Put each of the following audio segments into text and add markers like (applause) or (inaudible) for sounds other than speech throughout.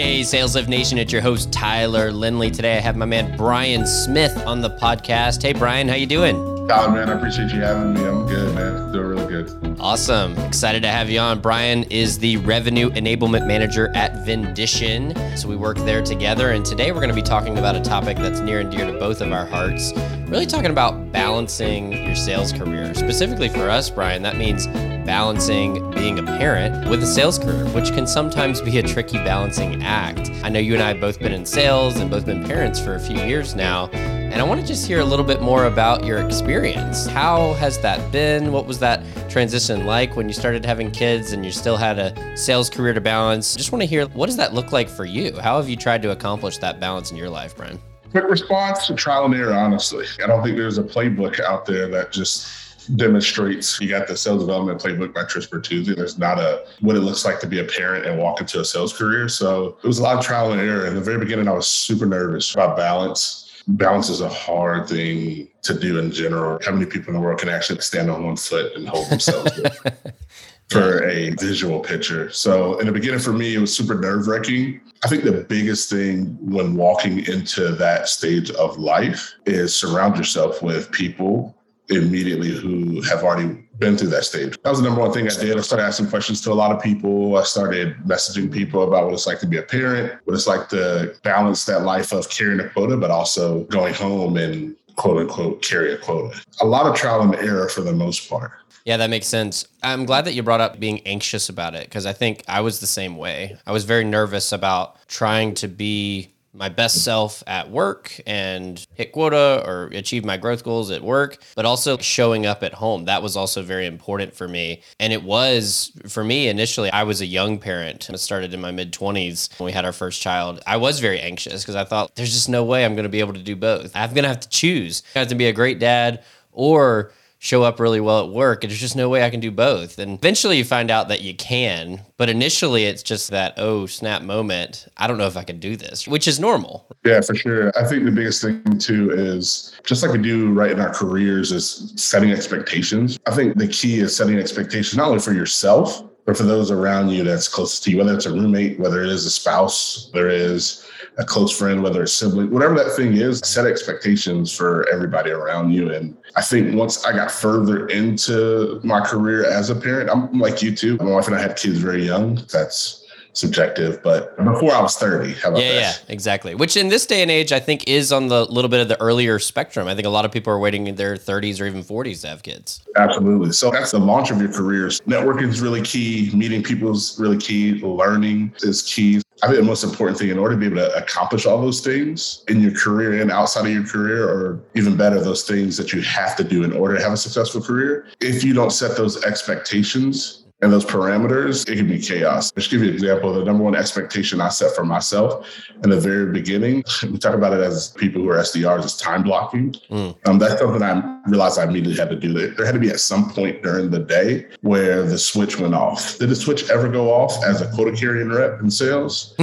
Hey, Sales Lift Nation, it's your host Tyler Lindley. Today I have my man Brian Smith on the podcast. Hey, Brian, how you doing? Tyler, man, I appreciate you having me. I'm good, man. Doing really good. Awesome. Excited to have you on. Brian is the Revenue Enablement Manager at Vendition. So we work there together. And today we're going to be talking about a topic that's near and dear to both of our hearts. Really talking about balancing your sales career. Specifically for us, Brian, that means balancing being a parent with a sales career, which can sometimes be a tricky balancing act. I know you and I have both been in sales and both been parents for a few years now. And I want to just hear a little bit more about your experience. How has that been? What was that transition like when you started having kids and you still had a sales career to balance? Just want to hear what does that look like for you? How have you tried to accomplish that balance in your life, Brian? Quick response to trial and error, honestly. I don't think there's a playbook out there that just demonstrates you got the sales development playbook by Trish Bertuzzi. There's not a what it looks like to be a parent and walk into a sales career. So it was a lot of trial and error. In the very beginning, I was super nervous about balance balance is a hard thing to do in general. How many people in the world can actually stand on one foot and hold themselves (laughs) for a visual picture? So, in the beginning, for me, it was super nerve wracking. I think the biggest thing when walking into that stage of life is surround yourself with people immediately who have already been through that stage. That was the number one thing I did. I started asking questions to a lot of people. I started messaging people about what it's like to be a parent, what it's like to balance that life of carrying a quota, but also going home and quote unquote carry a quota. A lot of trial and error for the most part. Yeah, that makes sense. I'm glad that you brought up being anxious about it because I think I was the same way. I was very nervous about trying to be my best self at work and hit quota or achieve my growth goals at work, but also showing up at home. That was also very important for me. And it was for me initially, I was a young parent. I started in my mid 20s when we had our first child. I was very anxious because I thought there's just no way I'm going to be able to do both. I'm going to have to choose. I have to be a great dad or show up really well at work. There's just no way I can do both. And eventually you find out that you can, but initially it's just that, oh, snap moment. I don't know if I can do this, which is normal. Yeah, for sure. I think the biggest thing too is just like we do right in our careers is setting expectations. I think the key is setting expectations not only for yourself, but for those around you that's closest to you, whether it's a roommate, whether it is a spouse, there is a close friend, whether it's sibling, whatever that thing is, set expectations for everybody around you. And I think once I got further into my career as a parent, I'm like you too. My wife and I had kids very young. That's subjective, but before I was 30. How about yeah, yeah, exactly. Which in this day and age, I think is on the little bit of the earlier spectrum. I think a lot of people are waiting in their 30s or even 40s to have kids. Absolutely. So that's the launch of your careers. Networking is really key. Meeting people is really key. Learning is key. I think the most important thing in order to be able to accomplish all those things in your career and outside of your career, or even better, those things that you have to do in order to have a successful career, if you don't set those expectations and those parameters, it can be chaos. Just give you an example. The number one expectation I set for myself in the very beginning, (laughs) we talk about it as people who are SDRs, is time blocking. Mm. Um, that's something I realized I immediately had to do. There had to be at some point during the day where the switch went off. Did the switch ever go off as a quota carrying rep in sales?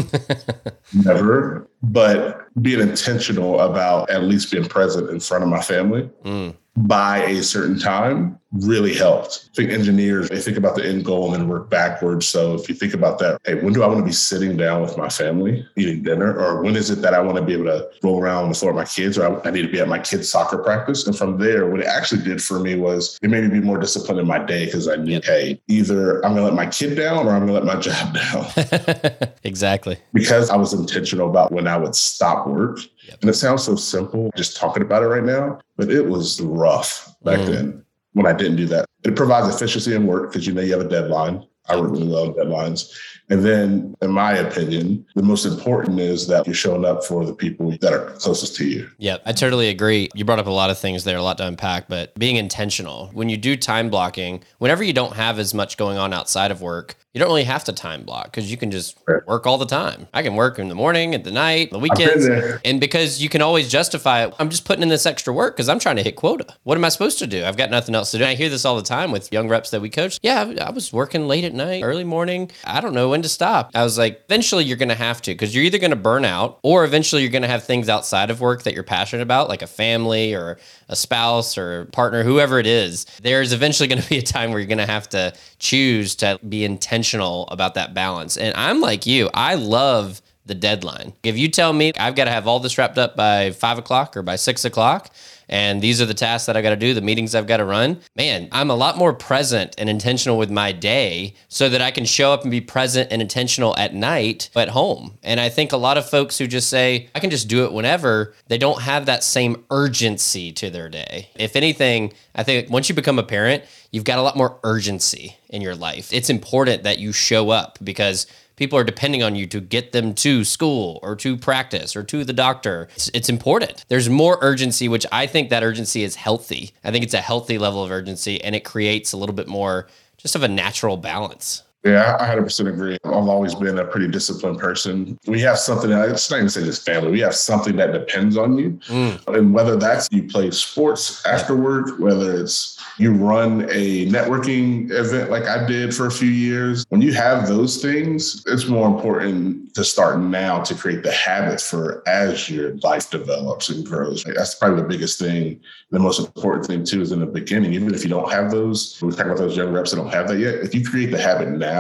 (laughs) Never. But being intentional about at least being present in front of my family. Mm by a certain time really helped. I think engineers, they think about the end goal and then work backwards. So if you think about that, hey, when do I want to be sitting down with my family eating dinner? Or when is it that I want to be able to roll around on the floor with my kids or I, need to be at my kids' soccer practice? And from there, what it actually did for me was it made me be more disciplined in my day because I knew, hey, either I'm going to let my kid down or I'm going to let my (laughs) job down. (laughs) exactly. Because I was intentional about when I would stop work Yep. And it sounds so simple just talking about it right now, but it was rough back mm. then when I didn't do that. It provides efficiency in work because you know you have a deadline. I really love deadlines. And then, in my opinion, the most important is that you're showing up for the people that are closest to you. Yeah, I totally agree. You brought up a lot of things there, a lot to unpack, but being intentional. When you do time blocking, whenever you don't have as much going on outside of work, you don't really have to time block because you can just right. work all the time. I can work in the morning, at the night, the weekends. And because you can always justify it, I'm just putting in this extra work because I'm trying to hit quota. What am I supposed to do? I've got nothing else to do. I hear this all the time with young reps that we coach. Yeah, I was working late at night, early morning. I don't know when to stop. I was like, eventually you're going to have to because you're either going to burn out or eventually you're going to have things outside of work that you're passionate about, like a family or a spouse or partner, whoever it is. There's eventually (laughs) going to be a time where you're going to have to choose to be intentional about that balance. And I'm like you, I love the deadline. If you tell me I've got to have all this wrapped up by five o'clock or by six o'clock, and these are the tasks that I got to do, the meetings I've got to run, man, I'm a lot more present and intentional with my day so that I can show up and be present and intentional at night at home. And I think a lot of folks who just say, I can just do it whenever, they don't have that same urgency to their day. If anything, I think once you become a parent, you've got a lot more urgency in your life. It's important that you show up because people are depending on you to get them to school or to practice or to the doctor. It's, it's, important. There's more urgency, which I think that urgency is healthy. I think it's a healthy level of urgency and it creates a little bit more just of a natural balance. Yeah, I 100% agree. I've always been a pretty disciplined person. We have something, it's not even say this family, we have something that depends on you. Mm. And whether that's you play sports after work, whether it's you run a networking event like I did for a few years. When you have those things, it's more important to start now to create the habits for as your life develops and grows. That's probably the biggest thing. The most important thing too is in the beginning, even if you don't have those, we talk about those young reps that don't have that yet. If you create the habit now,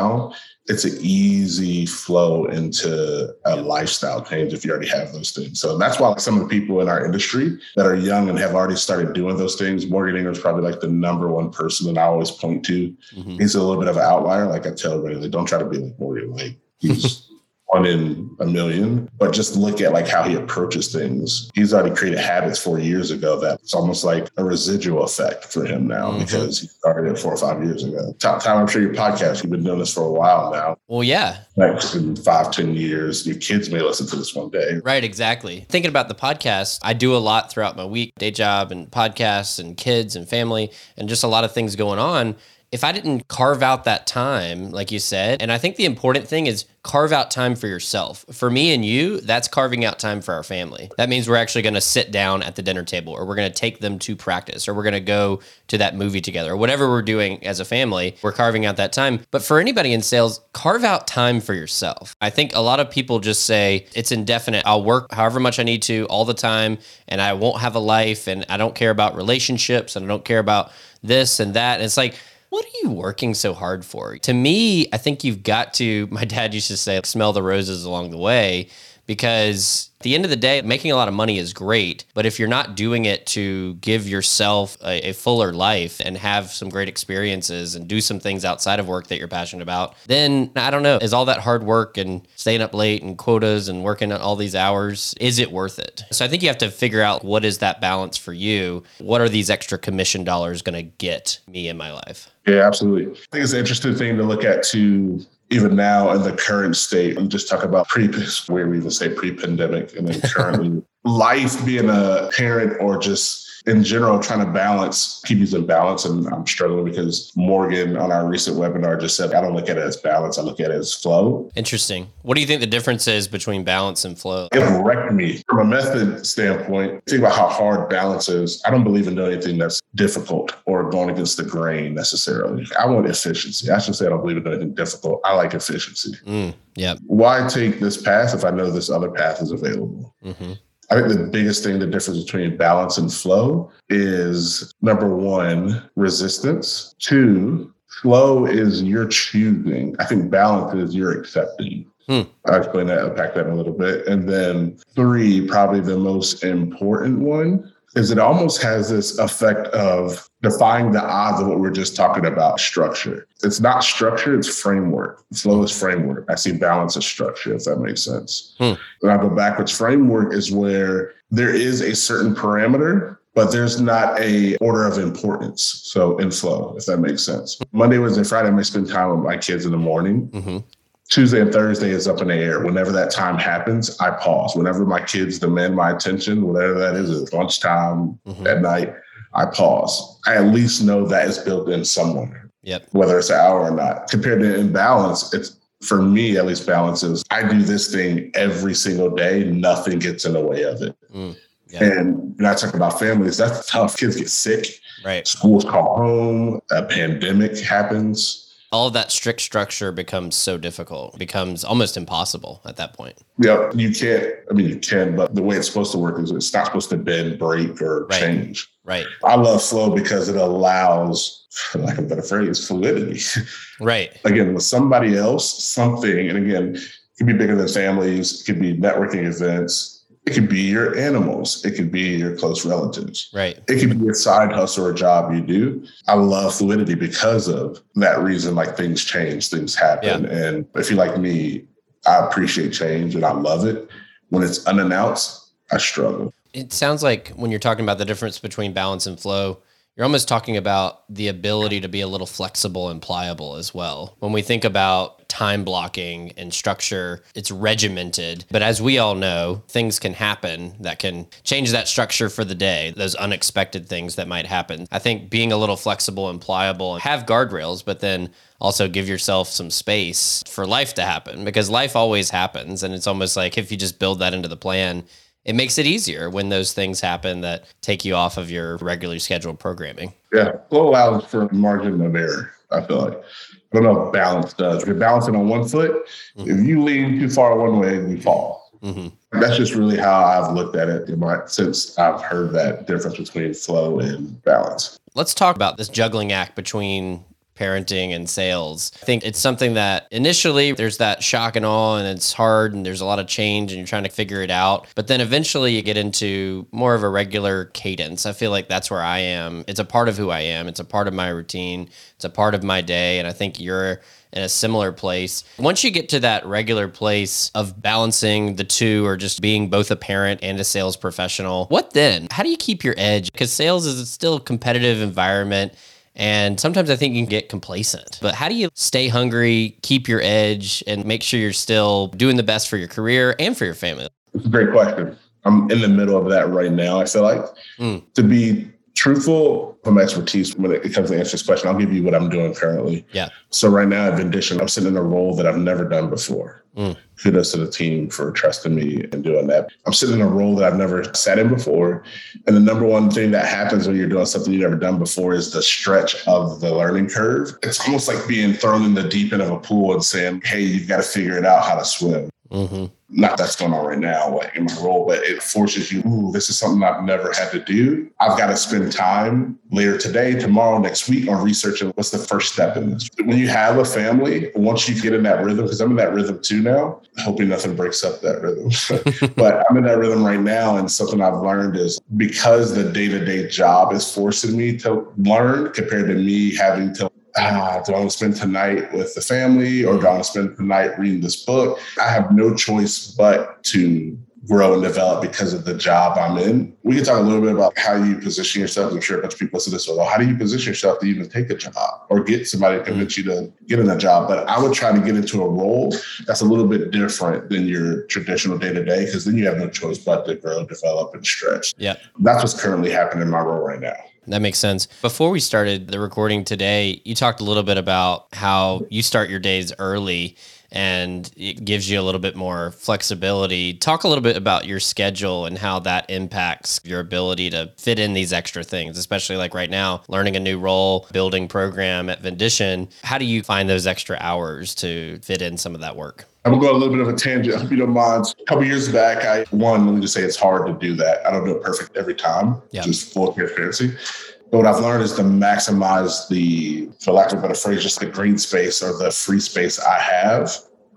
it's an easy flow into a lifestyle change if you already have those things. So that's why some of the people in our industry that are young and have already started doing those things, Morgan Ingram is probably like the number one person that I always point to. Mm-hmm. He's a little bit of an outlier. Like I tell everybody, like, don't try to be like Morgan. Like he's one in a million, but just look at like how he approaches things. He's already created habits four years ago that it's almost like a residual effect for him now mm-hmm. because he started it four or five years ago. Time, I'm sure your podcast, you've been doing this for a while now. Well, yeah. Like in five, ten years, your kids may listen to this one day. Right, exactly. Thinking about the podcast, I do a lot throughout my week, day job and podcasts and kids and family and just a lot of things going on if I didn't carve out that time, like you said, and I think the important thing is carve out time for yourself. For me and you, that's carving out time for our family. That means we're actually going to sit down at the dinner table or we're going to take them to practice or we're going to go to that movie together or whatever we're doing as a family, we're carving out that time. But for anybody in sales, carve out time for yourself. I think a lot of people just say it's indefinite. I'll work however much I need to all the time and I won't have a life and I don't care about relationships and I don't care about this and that. And it's like, what are you working so hard for? To me, I think you've got to, my dad used to say, smell the roses along the way because at the end of the day, making a lot of money is great, but if you're not doing it to give yourself a, a, fuller life and have some great experiences and do some things outside of work that you're passionate about, then I don't know, is all that hard work and staying up late and quotas and working all these hours, is it worth it? So I think you have to figure out what is that balance for you? What are these extra commission dollars going to get me in my life? Yeah, absolutely. I think it's an interesting thing to look at too even now in the current state, I'm just talk about pre, where we even say pre-pandemic, and then currently (laughs) life being a parent or just in general trying to balance keep these in balance and i'm struggling because morgan on our recent webinar just said i don't look at it as balance i look at it as flow. Interesting. What do you think the difference is between balance and flow? It wrecked me. From a method standpoint think about how hard balance is. I don't believe in doing anything that's difficult or going against the grain necessarily. I want efficiency. I should say i don't believe in anything difficult. I like efficiency. Mm, yeah why take this path if i know this other path is available? Mm-hmm. I think the biggest thing, the difference between balance and flow is number one, resistance. Two, flow is your choosing. I think balance is your accepting. Hmm. I'll explain that, unpack that a little bit. And then three, probably the most important one is it almost has this effect of defying the odds of what we are just talking about structure. It's not structure, it's framework. Flow is framework. I see balance as structure, if that makes sense. Hmm. When I go backwards, framework is where there is a certain parameter, but there's not a order of importance. So in flow, if that makes sense. Monday, Wednesday, Friday, I may spend time with my kids in the morning. Mm-hmm. Tuesday and Thursday is up in the air. Whenever that time happens, I pause. Whenever my kids demand my attention, whatever that is, at lunchtime, mm-hmm. at night, I pause. I at least know that is built in somewhere. Yep. Whether it's an hour or not. Compared to imbalance, it's for me at least balance is I do this thing every single day. Nothing gets in the way of it. Mm, yep. And when I talk about families, that's tough. Kids get sick. Right. Schools call home. A pandemic happens all of that strict structure becomes so difficult, becomes almost impossible at that point. Yeah, you can't. I mean, you can, but the way it's supposed to work is it's not supposed to bend, break, or right. change. Right. I love flow because it allows, for lack of a better phrase, fluidity. Right. (laughs) again, with somebody else, something, and again, It could be bigger than families, it could be networking events, it could be your animals. It could be your close relatives. Right. It could be a side hustle or a job you do. I love fluidity because of that reason. Like things change, things happen. Yeah. And if you like me, I appreciate change and I love it. When it's unannounced, I struggle. It sounds like when you're talking about the difference between balance and flow, you're almost talking about the ability to be a little flexible and pliable as well. When we think about time blocking and structure, it's regimented. But as we all know, things can happen that can change that structure for the day, those unexpected things that might happen. I think being a little flexible and pliable and have guardrails, but then also give yourself some space for life to happen because life always happens. And it's almost like if you just build that into the plan, it makes it easier when those things happen that take you off of your regularly scheduled programming. Yeah, flow allows for margin of error. I feel like I don't know if balance does. If you're balancing on one foot, mm-hmm. if you lean too far one way, you fall. Mm-hmm. That's just really how I've looked at it in my, since I've heard that difference between flow and balance. Let's talk about this juggling act between parenting and sales. I think it's something that initially there's that shock and awe and it's hard and there's a lot of change and you're trying to figure it out. But then eventually you get into more of a regular cadence. I feel like that's where I am. It's a part of who I am, it's a part of my routine, it's a part of my day. And I think you're in a similar place. Once you get to that regular place of balancing the two or just being both a parent and a sales professional, what then? How do you keep your edge? Because sales is still a competitive environment and sometimes I think you can get complacent. But how do you stay hungry, keep your edge, and make sure you're still doing the best for your career and for your family? It's a great question. I'm in the middle of that right now, I feel like. Mm. To be truthful from expertise when it comes to answer this question, I'll give you what I'm doing currently. Yeah. So right now at Vendition, I'm sitting in a role that I've never done before. Mm. Kudos to the team for trusting me and doing that. I'm sitting in a role that I've never sat in before. And the number one thing that happens when you're doing something you've never done before is the stretch of the learning curve. It's almost like being thrown in the deep end of a pool and saying, hey, you've got to figure it out how to swim. Mm-hmm. Not that's going on right now, like in my role, but it forces you, ooh, this is something I've never had to do. I've got to spend time later today, tomorrow, next week on researching what's the first step in this. When you have a family, once you get in that rhythm, because I'm in that rhythm too now, hoping nothing breaks up that rhythm. (laughs) but I'm in that rhythm right now. And something I've learned is because the day to day job is forcing me to learn compared to me having to ah, do I want to spend tonight with the family or do I want to spend the night reading this book? I have no choice but to grow and develop because of the job I'm in. We can talk a little bit about how you position yourself. I'm sure a bunch of people listen to this. Well, how do you position yourself to even take a job or get somebody to convince you to get in a job? But I would try to get into a role that's a little bit different than your traditional day to day because then you have no choice but to grow, develop, and stretch. Yeah. That's what's currently happening in my role right now. That makes sense. Before we started the recording today, you talked a little bit about how you start your days early and it gives you a little bit more flexibility. Talk a little bit about your schedule and how that impacts your ability to fit in these extra things, especially like right now, learning a new role, building program at Vendition. How do you find those extra hours to fit in some of that work? I'm gonna go a little bit of a tangent. If you don't mind, a couple years back, I one, let me just say it's hard to do that. I don't do it perfect every time, yeah. just full transparency. But what I've learned is to maximize the, for lack of a better phrase, just the green space or the free space I have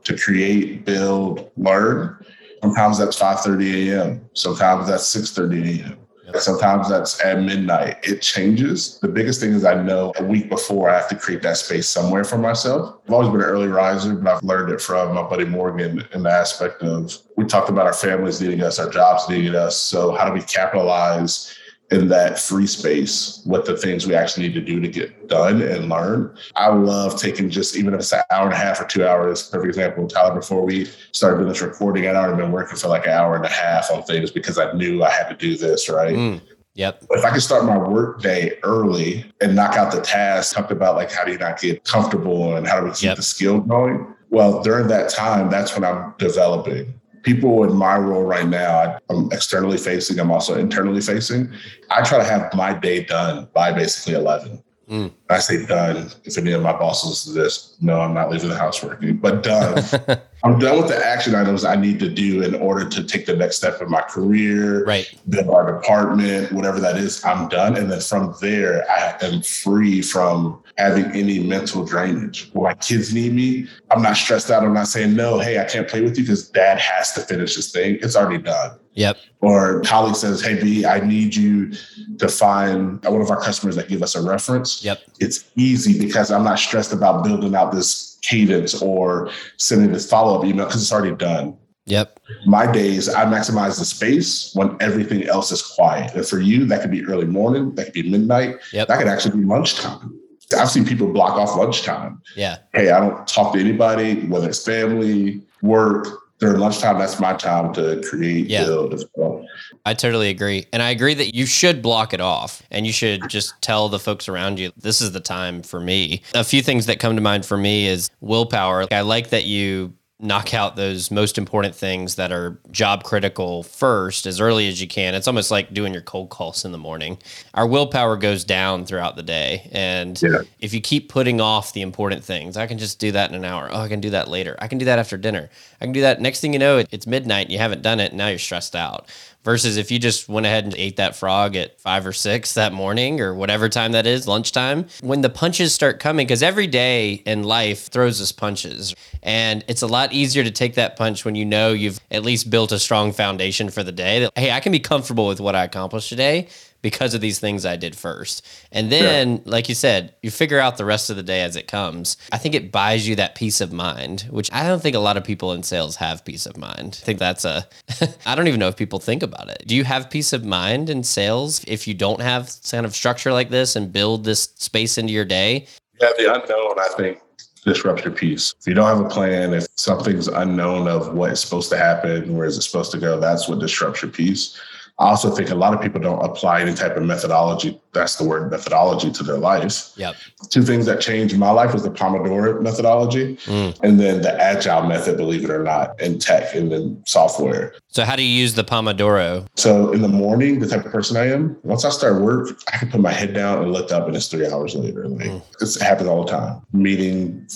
to create, build, learn. Sometimes that's 5:30 a.m. Sometimes that's 6:30 a.m. Sometimes that's at midnight. It changes. The biggest thing is I know a week before I have to create that space somewhere for myself. I've always been an early riser, but I've learned it from my buddy Morgan in the aspect of we talked about our families needing us, our jobs needing us. So how do we capitalize in that free space what the things we actually need to do to get done and learn. I love taking just even if it's an hour and a half or two hours. Perfect example, Tyler, before we started doing this recording, I'd already been working for like an hour and a half on things because I knew I had to do this, right? Mm, yep. If I could start my work day early and knock out the tasks, talked about like how do you not get comfortable and how do we keep yep. the skill going? Well, during that time, that's when I'm developing people in my role right now, I'm externally facing, I'm also internally facing. I try to have my day done by basically 11. Mm. I say done. If any of my bosses do this, no, I'm not leaving the house working, but done. (laughs) I'm done with the action items I need to do in order to take the next step in my career, right? Build our department, whatever that is. I'm done, and then from there, I am free from having any mental drainage. When my kids need me, I'm not stressed out. I'm not saying no. Hey, I can't play with you because Dad has to finish this thing. It's already done. Yep. Or colleague says, "Hey B, I need you to find one of our customers that give us a reference." Yep. It's easy because I'm not stressed about building out this cadence or sending this follow up email because it's already done. Yep. My days, I maximize the space when everything else is quiet. And for you, that could be early morning, that could be midnight, yep. that could actually be lunchtime. I've seen people block off lunchtime. Yeah. Hey, I don't talk to anybody, whether it's family, work, during lunchtime, that's my time to create, yeah. build as well. I totally agree. And I agree that you should block it off and you should (laughs) just tell the folks around you, this is the time for me. A few things that come to mind for me is willpower. I like that you knock out those most important things that are job critical first as early as you can. It's almost like doing your cold calls in the morning. Our willpower goes down throughout the day. And yeah. if you keep putting off the important things, I can just do that in an hour. Oh, I can do that later. I can do that after dinner. I can do that. Next thing you know, it's midnight and you haven't done it. And now you're stressed out versus if you just went ahead and ate that frog at five or six that morning or whatever time that is, lunchtime, when the punches start coming, because every day in life throws us punches. And it's a lot easier to take that punch when you know you've at least built a strong foundation for the day that, hey, I can be comfortable with what I accomplished today because of these things I did first. And then, like you said, you figure out the rest of the day as it comes. I think it buys you that peace of mind, which I don't think a lot of people in sales have peace of mind. I think that's a, (laughs) I don't even know if people think about it. Do you have peace of mind in sales if you don't have kind of structure like this and build this space into your day? Yeah, the unknown, I think, disrupts your peace. If you don't have a plan, if something's unknown of what is supposed to happen, where is it supposed to go, that's what disrupts your peace. I also think a lot of people don't apply any type of methodology. That's the word methodology to their lives. Yep. Two things that changed my life was the Pomodoro methodology mm. and then the agile method, believe it or not, in tech and in software. So how do you use the Pomodoro? So in the morning, the type of person I am, once I start work, I can put my head down and look up and it's three hours later. Like mm. it happens all the time. Meeting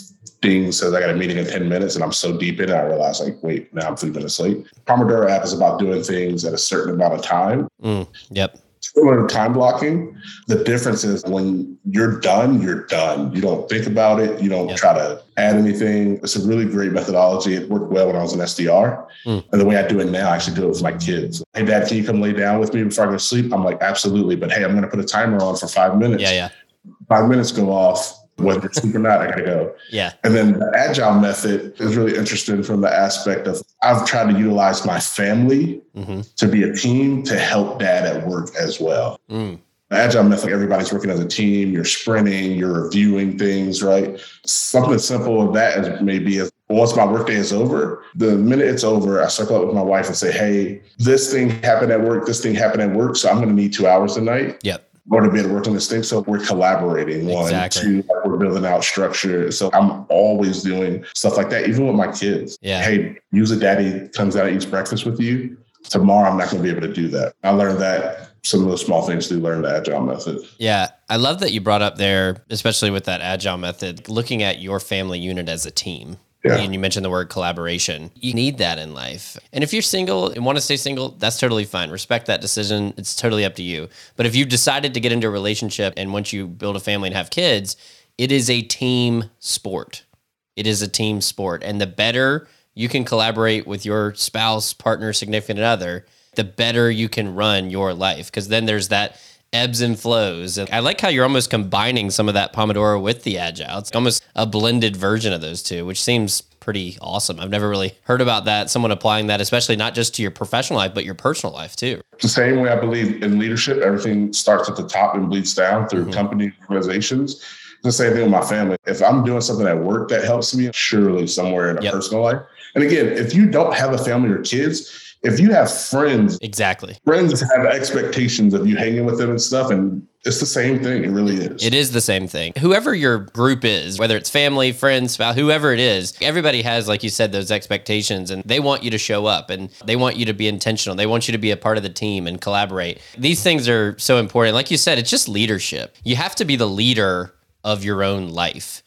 ding says I got a meeting in 10 minutes and I'm so deep in it, I realize like, wait, now I'm three minutes late. Pomodoro app is about doing things at a certain amount of time. Mm, yep. Similar to time blocking. The difference is when you're done, you're done. You don't think about it. You don't yep. try to add anything. It's a really great methodology. It worked well when I was an SDR. Mm. And the way I do it now, I actually do it with my kids. Hey, dad, can you come lay down with me before I go to sleep? I'm like, absolutely. But hey, I'm going to put a timer on for five minutes. Yeah, yeah. Five minutes go off whether it's sleep or not, I gotta go. Yeah. And then the agile method is really interesting from the aspect of I've tried to utilize my family mm-hmm. to be a team to help dad at work as well. Mm. The agile method, everybody's working as a team, you're sprinting, you're reviewing things, right? Something simple of that as maybe as once my workday is over, the minute it's over, I circle up with my wife and say, Hey, this thing happened at work, this thing happened at work. So I'm gonna need two hours tonight. Yep going to be able to work on this thing. So we're collaborating. One, exactly. two, we're building out structure. So I'm always doing stuff like that, even with my kids. Yeah. Hey, usually daddy comes out and eats breakfast with you. Tomorrow I'm not going to be able to do that. I learned that some of those small things to learn the agile method. Yeah. I love that you brought up there, especially with that agile method, looking at your family unit as a team. Yeah. And you mentioned the word collaboration. You need that in life. And if you're single and want to stay single, that's totally fine. Respect that decision. It's totally up to you. But if you've decided to get into a relationship and once you build a family and have kids, it is a team sport. It is a team sport. And the better you can collaborate with your spouse, partner, significant other, the better you can run your life. Because then there's that ebbs and flows. And I like how you're almost combining some of that Pomodoro with the Agile. It's almost a blended version of those two, which seems pretty awesome. I've never really heard about that, someone applying that, especially not just to your professional life, but your personal life too. The same way I believe in leadership, everything starts at the top and bleeds down through mm-hmm. company organizations. The same thing with my family. If I'm doing something at work that helps me, surely somewhere in a yep. personal life. And again, if you don't have a family or kids, if you have friends, exactly, friends have expectations of you hanging with them and stuff, and it's the same thing. It really is. It is the same thing. Whoever your group is, whether it's family, friends, spouse, whoever it is, everybody has, like you said, those expectations, and they want you to show up, and they want you to be intentional. They want you to be a part of the team and collaborate. These things are so important. Like you said, it's just leadership. You have to be the leader of your own life.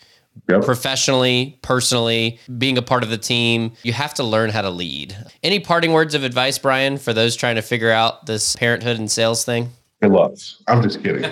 Yep. Professionally, personally, being a part of the team, you have to learn how to lead. Any parting words of advice, Brian, for those trying to figure out this parenthood and sales thing? Good luck. I'm just kidding. (laughs)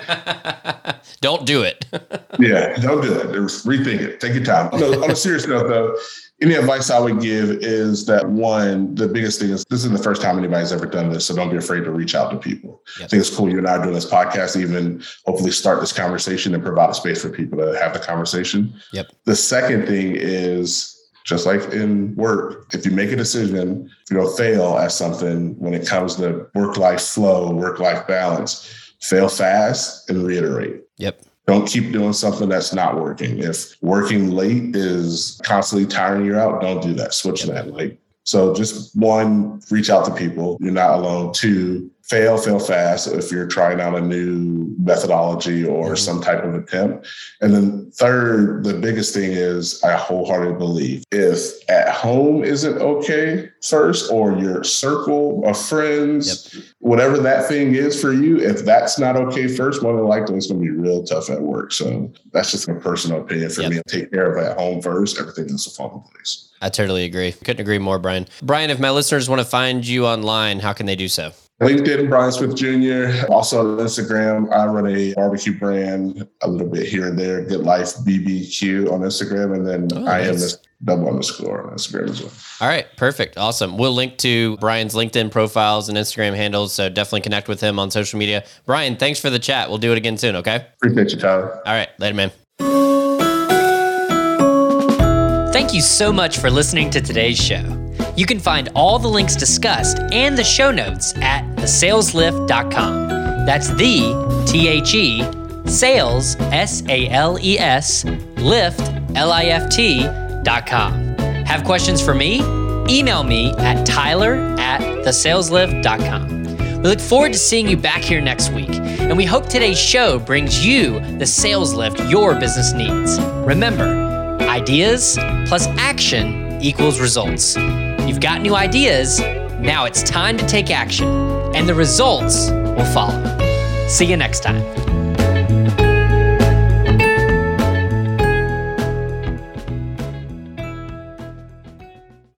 (laughs) don't do it. (laughs) yeah, don't do it. Rethink it. Take your time. No, on a serious note, though, any advice I would give is that one, the biggest thing is this isn't the first time anybody's ever done this. So don't be afraid to reach out to people. Yep. I think it's cool you and I are doing this podcast, even hopefully start this conversation and provide a space for people to have the conversation. Yep. The second thing is just like in work, if you make a decision, if you don't fail at something when it comes to work life flow, work life balance, fail fast and reiterate. Yep. Don't keep doing something that's not working. If working late is constantly tiring you out, don't do that. Switch that. Like so just one, reach out to people. You're not alone. Two, fail, fail fast if you're trying out a new methodology or mm-hmm. some type of attempt. And then third, the biggest thing is I wholeheartedly believe if at home isn't okay first, or your circle of friends, yep. whatever that thing is for you, if that's not okay first, more than likely it's going to be real tough at work. So that's just a personal opinion for yep. me. Take care of at home first, everything else will fall in place. I totally agree. Couldn't agree more, Brian. Brian, if my listeners want to find you online, how can they do so? LinkedIn, Brian Smith Jr. Also on Instagram, I run a barbecue brand a little bit here and there. Good Life BBQ on Instagram, and then oh, I nice. am this double underscore on Instagram as well. All right, perfect, awesome. We'll link to Brian's LinkedIn profiles and Instagram handles, so definitely connect with him on social media. Brian, thanks for the chat. We'll do it again soon. Okay. Appreciate you, Tyler. All right, later, man. Thank you so much for listening to today's show. You can find all the links discussed and the show notes at thesaleslift.com. That's the T H E sales S A L E S lift L I F T.com. Have questions for me? Email me at tyler at thesaleslift.com. We look forward to seeing you back here next week, and we hope today's show brings you the sales lift your business needs. Remember, Ideas plus action equals results. You've got new ideas, now it's time to take action, and the results will follow. See you next time.